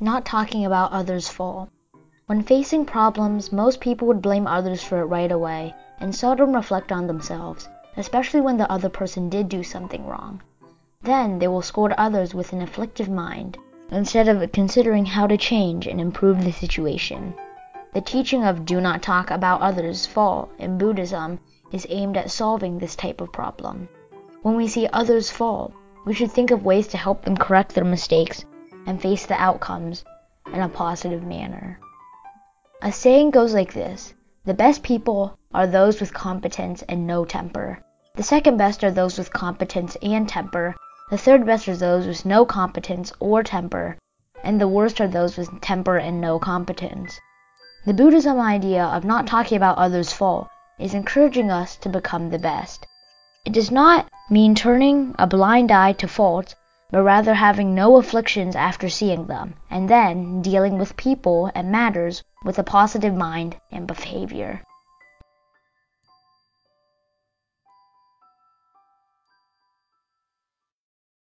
Not talking about others' fault. When facing problems, most people would blame others for it right away and seldom reflect on themselves, especially when the other person did do something wrong. Then they will scold others with an afflictive mind, instead of considering how to change and improve the situation. The teaching of do not talk about others' fault in Buddhism is aimed at solving this type of problem. When we see others fall, we should think of ways to help them correct their mistakes and face the outcomes in a positive manner. A saying goes like this The best people are those with competence and no temper. The second best are those with competence and temper. The third best are those with no competence or temper. And the worst are those with temper and no competence. The Buddhism idea of not talking about others' fault is encouraging us to become the best. It does not mean turning a blind eye to faults, but rather having no afflictions after seeing them, and then dealing with people and matters with a positive mind and behavior.